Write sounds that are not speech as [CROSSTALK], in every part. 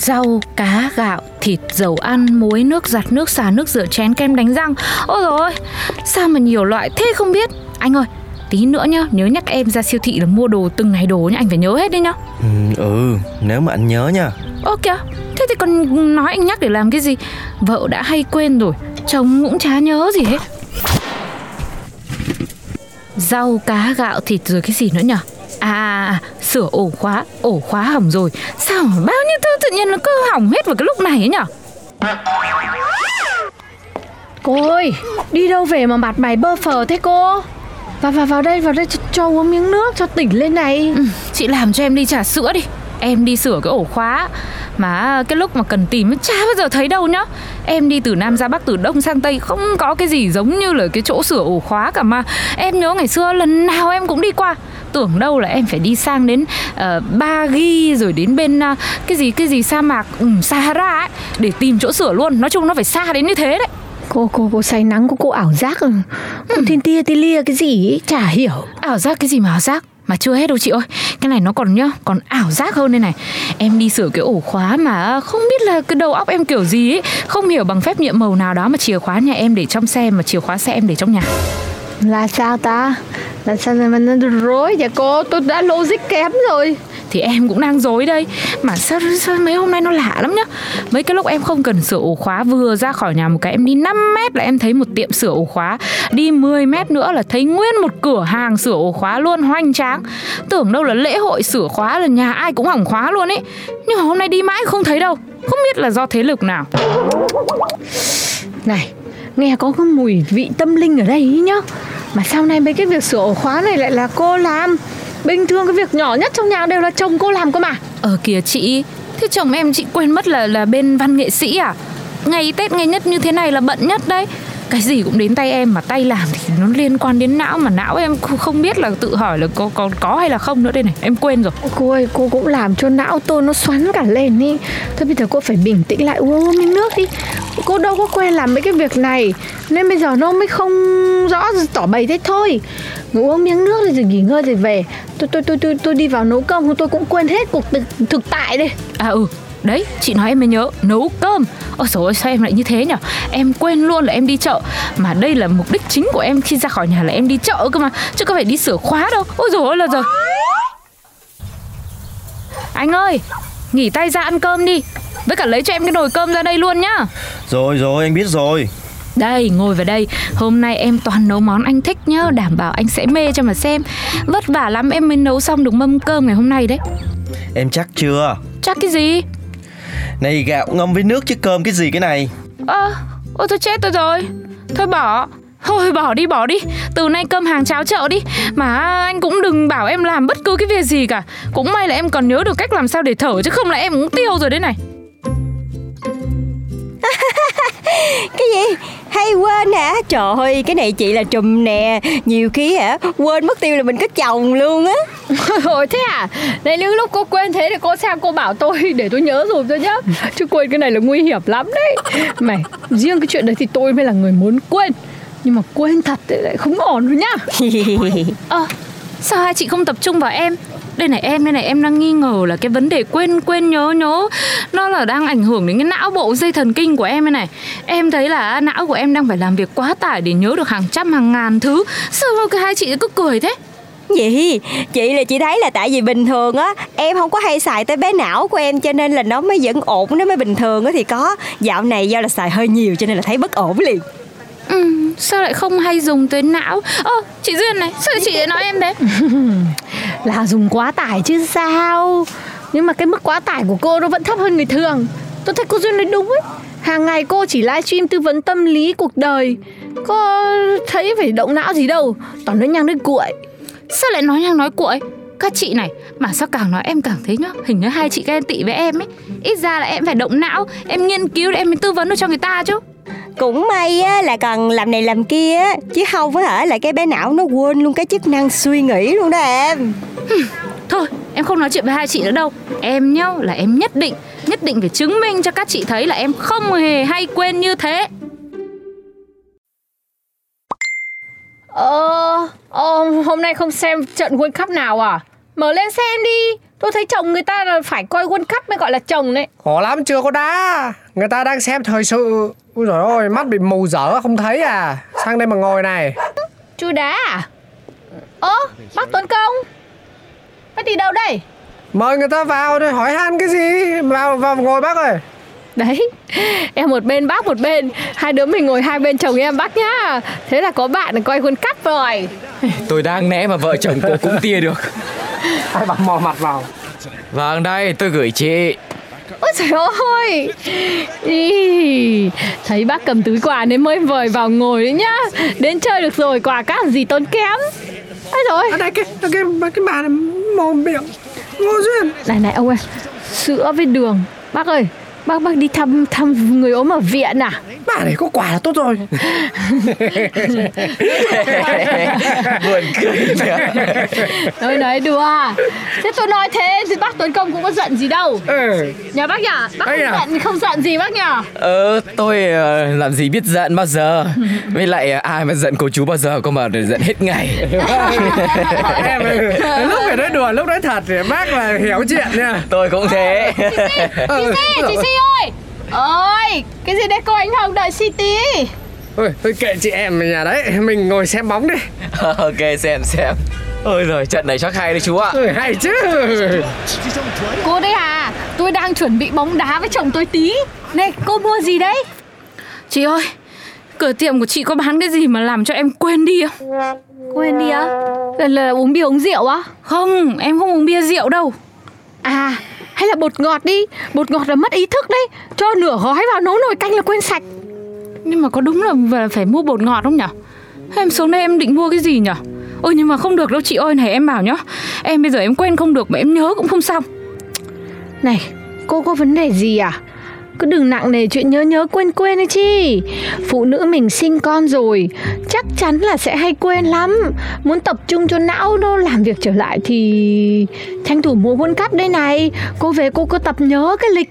Rau, cá, gạo, thịt, dầu ăn, muối, nước giặt, nước xả, nước rửa chén, kem đánh răng. Ôi ôi, sao mà nhiều loại thế không biết. Anh ơi, tí nữa nhá, nhớ nhắc em ra siêu thị là mua đồ từng ngày đồ nhá, anh phải nhớ hết đi nhá. Ừ, ừ nếu mà anh nhớ nha Ô kìa, thế thì còn nói anh nhắc để làm cái gì? Vợ đã hay quên rồi, chồng cũng chả nhớ gì hết. Rau, cá, gạo, thịt rồi cái gì nữa nhở? À, sửa ổ khóa, ổ khóa hỏng rồi Sao bao nhiêu thứ tự nhiên nó cứ hỏng hết vào cái lúc này ấy nhở? Cô ơi, đi đâu về mà mặt mày bơ phờ thế cô? Vào vào vào đây, vào đây cho, cho uống miếng nước cho tỉnh lên này. Ừ, chị làm cho em đi trà sữa đi Em đi sửa cái ổ khóa Mà cái lúc mà cần tìm chả bao giờ thấy đâu nhá Em đi từ Nam ra Bắc từ Đông sang Tây Không có cái gì giống như là cái chỗ sửa ổ khóa cả mà Em nhớ ngày xưa lần nào em cũng đi qua Tưởng đâu là em phải đi sang đến uh, Ba Ghi rồi đến bên uh, cái gì cái gì sa mạc um, Sahara ấy Để tìm chỗ sửa luôn. Nói chung nó phải xa đến như thế đấy. Cô cô cô say nắng của cô ảo giác rồi. Cô thiên tia tia lia cái gì ấy, chả hiểu. Ảo giác cái gì mà ảo giác? Mà chưa hết đâu chị ơi. Cái này nó còn nhá Còn ảo giác hơn đây này. Em đi sửa cái ổ khóa mà Không biết là cái đầu óc em kiểu gì ấy. Không hiểu bằng phép nhiệm màu nào đó Mà chìa khóa nhà em để trong xe Mà chìa khóa xe em để trong nhà. Là sao ta? Là sao mà rối vậy cô? Tôi đã logic kém rồi. Thì em cũng đang dối đây. Mà sao, sao mấy hôm nay nó lạ lắm nhá? Mấy cái lúc em không cần sửa ổ khóa Vừa ra khỏi nhà một cái em đi 5 mét là em thấy một tiệm sửa ổ khóa. Đi 10 mét nữa là thấy nguyên một cửa hàng sửa ổ khóa luôn hoành tráng. Tưởng đâu là lễ hội sửa khóa là nhà ai cũng hỏng khóa luôn ấy. Nhưng mà hôm nay đi mãi không thấy đâu. Không biết là do thế lực nào. Này, nghe có cái mùi vị tâm linh ở đây ý nhá. Mà sau này mấy cái việc sửa ổ khóa này lại là cô làm. Bình thường cái việc nhỏ nhất trong nhà đều là chồng cô làm cơ mà. Ờ kìa chị Thế chồng em chị quên mất là là bên văn nghệ sĩ à Ngày Tết, ngày nhất như thế này là bận nhất đấy cái gì cũng đến tay em mà tay làm thì nó liên quan đến não mà não em không- biết là tự hỏi là có có có hay là không nữa. Đây này em quên rồi. Cô ơi, cô cũng làm cho não tôi nó xoắn cả lên đi Thôi bây giờ cô phải bình tĩnh lại uống miếng nước đi. Cô đâu có quen làm mấy cái việc này Nên bây giờ nó mới không rõ tỏ bày thế thôi. Ngồi uống miếng nước rồi nghỉ ngơi rồi về. Tôi tôi tôi tôi, tôi đi vào nấu cơm tôi cũng quên hết cuộc thực, thực tại đây. À ừ Đấy, chị nói em mới nhớ Nấu cơm. Ôi ôi, sao em lại như thế nhở? Em quên luôn là em đi chợ. Mà đây là mục đích chính của em khi ra khỏi nhà là em đi chợ cơ mà Chứ có phải đi sửa khóa đâu. Ôi dồi ôi là rồi Anh ơi Nghỉ tay ra ăn cơm đi. Với cả lấy cho em cái nồi cơm ra đây luôn nhá. Rồi rồi anh biết rồi. Đây, ngồi vào đây. Hôm nay em toàn nấu món anh thích nhá Đảm bảo anh sẽ mê cho mà xem. Vất vả lắm em mới nấu xong được mâm cơm ngày hôm nay đấy. Em chắc chưa? Chắc cái gì Này gạo ngâm với nước chứ cơm cái gì cái này? Ơ, ôi tôi chết tôi rồi. Thôi bỏ. Thôi bỏ đi bỏ đi. Từ nay cơm hàng cháo chợ đi. Mà anh cũng đừng bảo em làm bất cứ cái việc gì cả. Cũng may là em còn nhớ được cách làm sao để thở Chứ không là em cũng tiêu rồi đấy này. [LAUGHS] Cái gì? Hay quên hả? Trời ơi, cái này chị là trùm nè. Nhiều khi hả, quên mất tiêu là mình có chồng luôn á. [LAUGHS] Ôi thế à? Này những lúc cô quên thế thì cô sang cô bảo tôi? [LAUGHS] Để tôi nhớ dùm cho nhá. Chứ quên cái này là nguy hiểm lắm đấy. Mày riêng cái chuyện đấy thì tôi mới là người muốn quên. Nhưng mà quên thật thì lại không ổn rồi nhá. [LAUGHS] Ơ, sao hai chị không tập trung vào em? Đây này em, đây này em đang nghi ngờ là cái vấn đề quên quên nhớ nhớ. Nó là đang ảnh hưởng đến cái não bộ dây thần kinh của em đây này Em thấy là não của em đang phải làm việc quá tải để nhớ được hàng trăm hàng ngàn thứ. Sao mà cái hai chị cứ cười thế? Gì? Chị là chị thấy là tại vì bình thường á Em không có hay xài tới bé não của em Cho nên là nó mới vẫn ổn. Nó mới bình thường á thì có. Dạo này do là xài hơi nhiều cho nên là thấy bất ổn liền. Ừ, sao lại không hay dùng tới não? Ơ chị duyên này sao chị lại nói em thế? [LAUGHS] Là dùng quá tải chứ sao? Nhưng mà cái mức quá tải của cô nó vẫn thấp hơn người thường. Tôi thấy cô duyên nói đúng ấy hàng ngày cô chỉ livestream tư vấn tâm lý cuộc đời. Có thấy phải động não gì đâu toàn nói nhăng nói cuội. Sao lại nói nhăng nói cuội? Các chị này mà sao càng nói em càng thấy nhá hình như hai chị ghen tị với em ấy. Ít ra là em phải động não em nghiên cứu để em mới tư vấn được cho người ta chứ. Cũng may á là còn làm này làm kia á chứ không phải hở là cái bé não nó quên luôn cái chức năng suy nghĩ luôn đó em. Thôi em không nói chuyện với hai chị nữa đâu. Em nhá là em nhất định nhất định phải chứng minh cho các chị thấy là em không hề hay quên như thế Ờ, ờ, hôm nay không xem trận World Cup nào à? Mở lên xem đi. Tôi thấy chồng người ta là phải coi World Cup mới gọi là chồng đấy. Khó lắm chưa có đá Người ta đang xem thời sự Ui dồi ôi mắt bị mù dở không thấy à Sang đây mà ngồi này Chưa đá à? Ơ, bác Tuấn Công. Bác đi đâu đây? Mời người ta vào để hỏi han cái gì? Vào vào ngồi bác ơi. Đấy, em một bên bác một bên. Hai đứa mình ngồi hai bên chồng em bác nhá. Thế là có bạn coi World Cup rồi. Tôi đang né mà vợ chồng cô cũng tia được. Hai bạn mò mặt vào? Vâng đây tôi gửi chị. Ôi trời ơi. Ý, Thấy bác cầm túi quà nên mới vời vào ngồi đấy nhá. Đến chơi được rồi quà các gì tốn kém. Ôi rồi Ở đây cái cái cái, cái bà này mồm miệng Ngô Duyên. Này này, ông ơi, Sữa với đường. Bác ơi, Bác bác đi thăm thăm người ốm ở viện à? Bà này có quà là tốt rồi. Buồn cười nhỉ Nói nói đùa. Thế tôi nói thế thì bác Tuấn Công cũng có giận gì đâu. Ừ. Nhà bác nhỉ Bác không à? giận không giận gì bác nhỉ Ờ tôi ờ, làm gì biết giận bao giờ. Với lại ờ, ai mà giận cô chú bao giờ Có mà giận hết ngày. Em lúc phải nói đùa lúc nói thật thì bác là hiểu chuyện nha. Tôi cũng thế. Ừ. Ê, chị Si ơi Ôi Cái gì đây cô anh Hồng đợi Si tí Ôi, thôi kệ chị em ở nhà đấy Mình ngồi xem bóng đi. [LAUGHS] Ok xem xem. Ôi rồi trận này chắc hay đấy chú ạ. Ừ, Hay chứ. Cô đây à Tôi đang chuẩn bị bóng đá với chồng tôi tí. Này cô mua gì đấy? Chị ơi cửa tiệm của chị có bán cái gì mà làm cho em quên đi không? Quên đi á? Là, là uống bia uống rượu á? Không em không uống bia rượu đâu. À hay là bột ngọt đi. Bột ngọt là mất ý thức đấy. Cho nửa gói vào nấu nồi canh là quên sạch. Nhưng mà có đúng là phải mua bột ngọt không nhở? Em xuống đây em định mua cái gì nhở? Ôi nhưng mà không được đâu chị ơi. Này em bảo nhá em bây giờ em quên không được mà em nhớ cũng không xong Này cô có vấn đề gì à Cứ đừng nặng nề chuyện nhớ nhớ quên quên ấy chi. Phụ nữ mình sinh con rồi Chắc chắn là sẽ hay quên lắm. Muốn tập trung cho não nó làm việc trở lại thì Tranh thủ mùa World Cup đây này. Cô về cô cứ tập nhớ cái lịch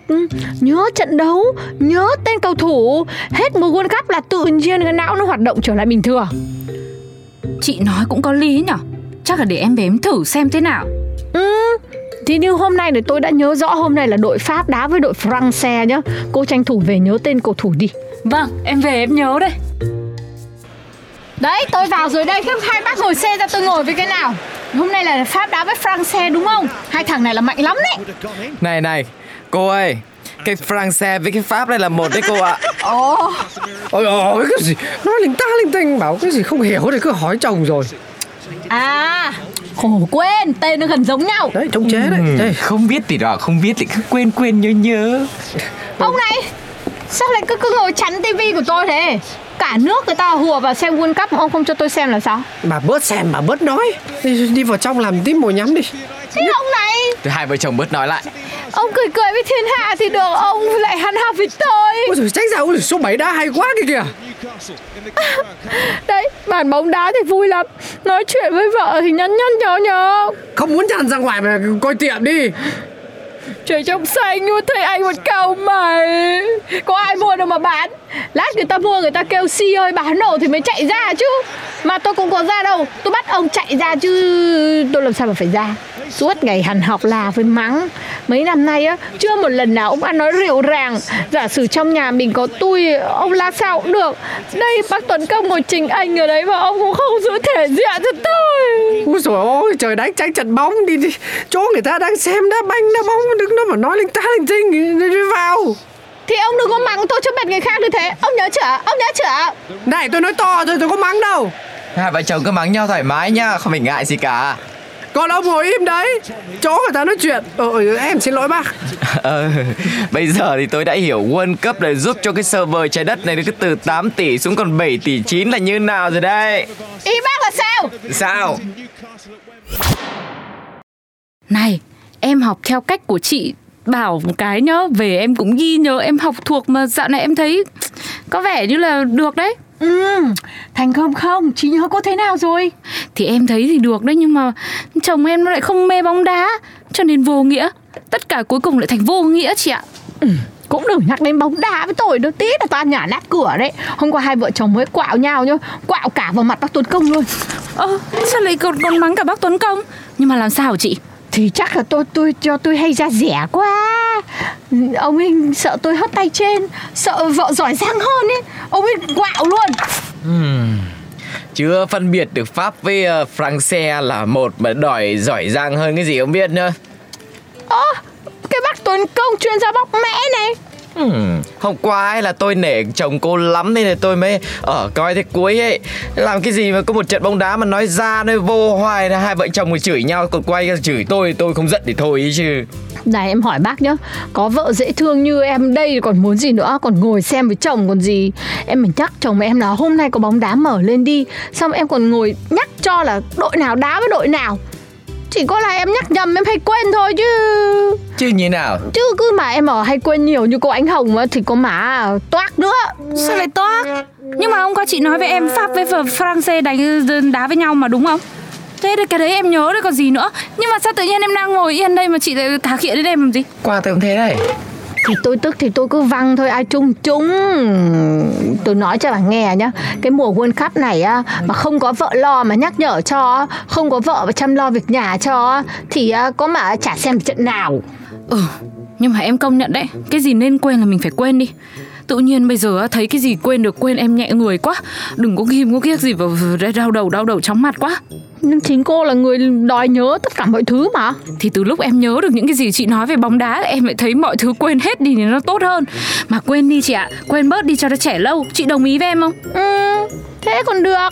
Nhớ trận đấu Nhớ tên cầu thủ. Hết mùa World Cup là tự nhiên cái não nó hoạt động trở lại bình thường. Chị nói cũng có lý nhở. Chắc là để em về em thử xem thế nào. Ừ, thì như hôm nay thì tôi đã nhớ rõ hôm nay là đội Pháp đá với đội France nhá. Cô tranh thủ về nhớ tên cầu thủ đi. vâng em về em nhớ đây Đấy, tôi vào rồi đây. Thế hai bác ngồi xe ra tôi ngồi với cái nào? Hôm nay là Pháp đá với France đúng không? Hai thằng này là mạnh lắm đấy. Này này Cô ơi Cái France với cái Pháp đây là một đấy cô ạ Ồ, Ôi ôi cái gì Nói linh ta linh tinh Bảo cái gì không hiểu thì cứ hỏi chồng rồi à, khổ quên, tên nó gần giống nhau. Đấy chống chế đấy Ừ. Không biết thì đó Không biết thì cứ quên quên nhớ nhớ Ông này, sao lại cứ cứ ngồi chắn tivi của tôi thế? Cả nước người ta hùa vào xem World Cup mà ông không cho tôi xem là sao? Bà bớt xem bà bớt nói Đi, đi vào trong làm tí mồi nhắm đi Thế ông này, Thì hai vợ chồng bớt nói lại. Ông cười cười với thiên hạ thì được, ông lại hàn học với tôi. Ôi trời tránh ra ôi số 7 đá hay quá kìa kìa. [LAUGHS] Đấy, bàn bóng đá thì vui lắm. Nói chuyện với vợ thì nhăn nhăn nhó nhó. Không muốn tràn ra ngoài mà coi tiệm đi. Trời trong xanh luôn thấy anh một cầu mày Có ai mua đâu mà bán. Lát người ta mua người ta kêu si ơi bán nổ thì mới chạy ra chứ. Mà tôi cũng có ra đâu. Tôi bắt ông chạy ra chứ Tôi làm sao mà phải ra Suốt ngày hằn học là với mắng. Mấy năm nay á Chưa một lần nào ông ăn nói rượu ràng. Giả sử trong nhà mình có tôi Ông la sao cũng được. Đây bác Tuấn Công ngồi trình anh ở đấy Mà ông cũng không giữ thể diện cho tôi. Ôi trời ơi trời đánh tranh trận bóng đi, đi. Chỗ người ta đang xem đá banh đá bóng Đừng nó mà nói linh ta linh tinh đi, vào. Thì ông đừng có mắng tôi cho bẹt người khác như thế. Ông nhớ chưa? Ông nhớ chưa? Này tôi nói to thôi tôi có mắng đâu. Hai vợ chồng cứ mắng nhau thoải mái nhá Không phải ngại gì cả Còn ông ngồi im đấy. Chỗ người ta nói chuyện. Ờ em xin lỗi bác. [LAUGHS] Ờ, bây giờ thì tôi đã hiểu World Cup để giúp cho cái server trái đất này cứ từ 8 tỷ xuống còn 7 tỷ 9 là như nào rồi đây Ý bác là sao? Sao? Này, em học theo cách của chị bảo một cái nhá. Về em cũng ghi nhớ em học thuộc mà dạo này em thấy có vẻ như là được đấy Ừ, thành công không? Chị nhớ cô thế nào rồi? Thì em thấy thì được đấy nhưng mà chồng em nó lại không mê bóng đá Cho nên vô nghĩa. Tất cả cuối cùng lại thành vô nghĩa chị ạ. Ừ, cũng đừng nhắc đến bóng đá với tôi. Đâu tí là toàn nhả nát cửa đấy. Hôm qua hai vợ chồng mới quạo nhau nhá. Quạo cả vào mặt bác Tuấn Công luôn. Ơ, sao lại còn, còn mắng cả bác Tuấn Công? Nhưng mà làm sao chị? Thì chắc là tôi tôi cho tôi hay ra rẻ quá Ông ấy sợ tôi hất tay trên Sợ vợ giỏi giang hơn ấy. Ông ấy quạo luôn. Chưa phân biệt được Pháp với uh, France là một mà đòi giỏi giang hơn cái gì không biết nữa? Ơ, cái bác Tuấn Công chuyên gia bóc mẽ này Hmm, hôm qua ấy là tôi nể chồng cô lắm nên là tôi mới ở coi thế cuối ấy. Làm cái gì mà có một trận bóng đá mà nói ra nói vô hoài là hai vợ chồng người chửi nhau còn quay ra chửi tôi tôi không giận thì thôi ý chứ. Này em hỏi bác nhá. Có vợ dễ thương như em đây còn muốn gì nữa? Còn ngồi xem với chồng còn gì? Em mình nhắc chồng em là hôm nay có bóng đá mở lên đi. Xong em còn ngồi nhắc cho là đội nào đá với đội nào. Chỉ có là em nhắc nhầm em hay quên thôi chứ. Chứ như nào? Chứ cứ mà em ở hay quên nhiều như cô Ánh Hồng á Thì có má toát nữa. Sao lại toác? Nhưng mà hôm qua chị nói với em Pháp với France đánh đá với nhau mà đúng không? Thế thì cái đấy em nhớ đấy còn gì nữa. Nhưng mà sao tự nhiên em đang ngồi yên đây mà chị lại thả khịa đến em làm gì? Qua tôi cũng thế đấy thì tôi tức thì tôi cứ văng thôi. Ai chung chung. Tôi nói cho bà nghe nhá. Cái mùa World Cup này á, mà không có vợ lo mà nhắc nhở cho, không có vợ mà chăm lo việc nhà cho, thì à, có mà chả xem trận nào. Ừ Nhưng mà em công nhận đấy, Cái gì nên quên là mình phải quên đi. Tự nhiên bây giờ thấy cái gì quên được quên em nhẹ người quá. Đừng có ghim, có kiếc gì vào- đau đầu đau đầu chóng mặt quá nhưng chính cô là người đòi nhớ tất cả mọi thứ mà. Thì từ lúc em nhớ được những cái gì chị nói về bóng đá Em lại thấy mọi thứ quên hết đi thì nó tốt hơn. Mà quên đi chị ạ Quên bớt đi cho nó trẻ lâu. Chị đồng ý với em không? Ừ, thế còn được.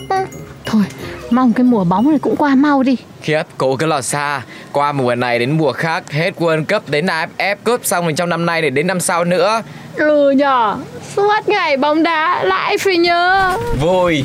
Thôi mong cái mùa bóng này cũng qua mau đi. Khiếp, cô cứ lo xa. Qua mùa này đến mùa khác Hết World Cup đến AFF Cup Xong rồi trong năm nay để đến năm sau nữa. Ừ nhờ suốt ngày bóng đá lại phải nhớ. Vui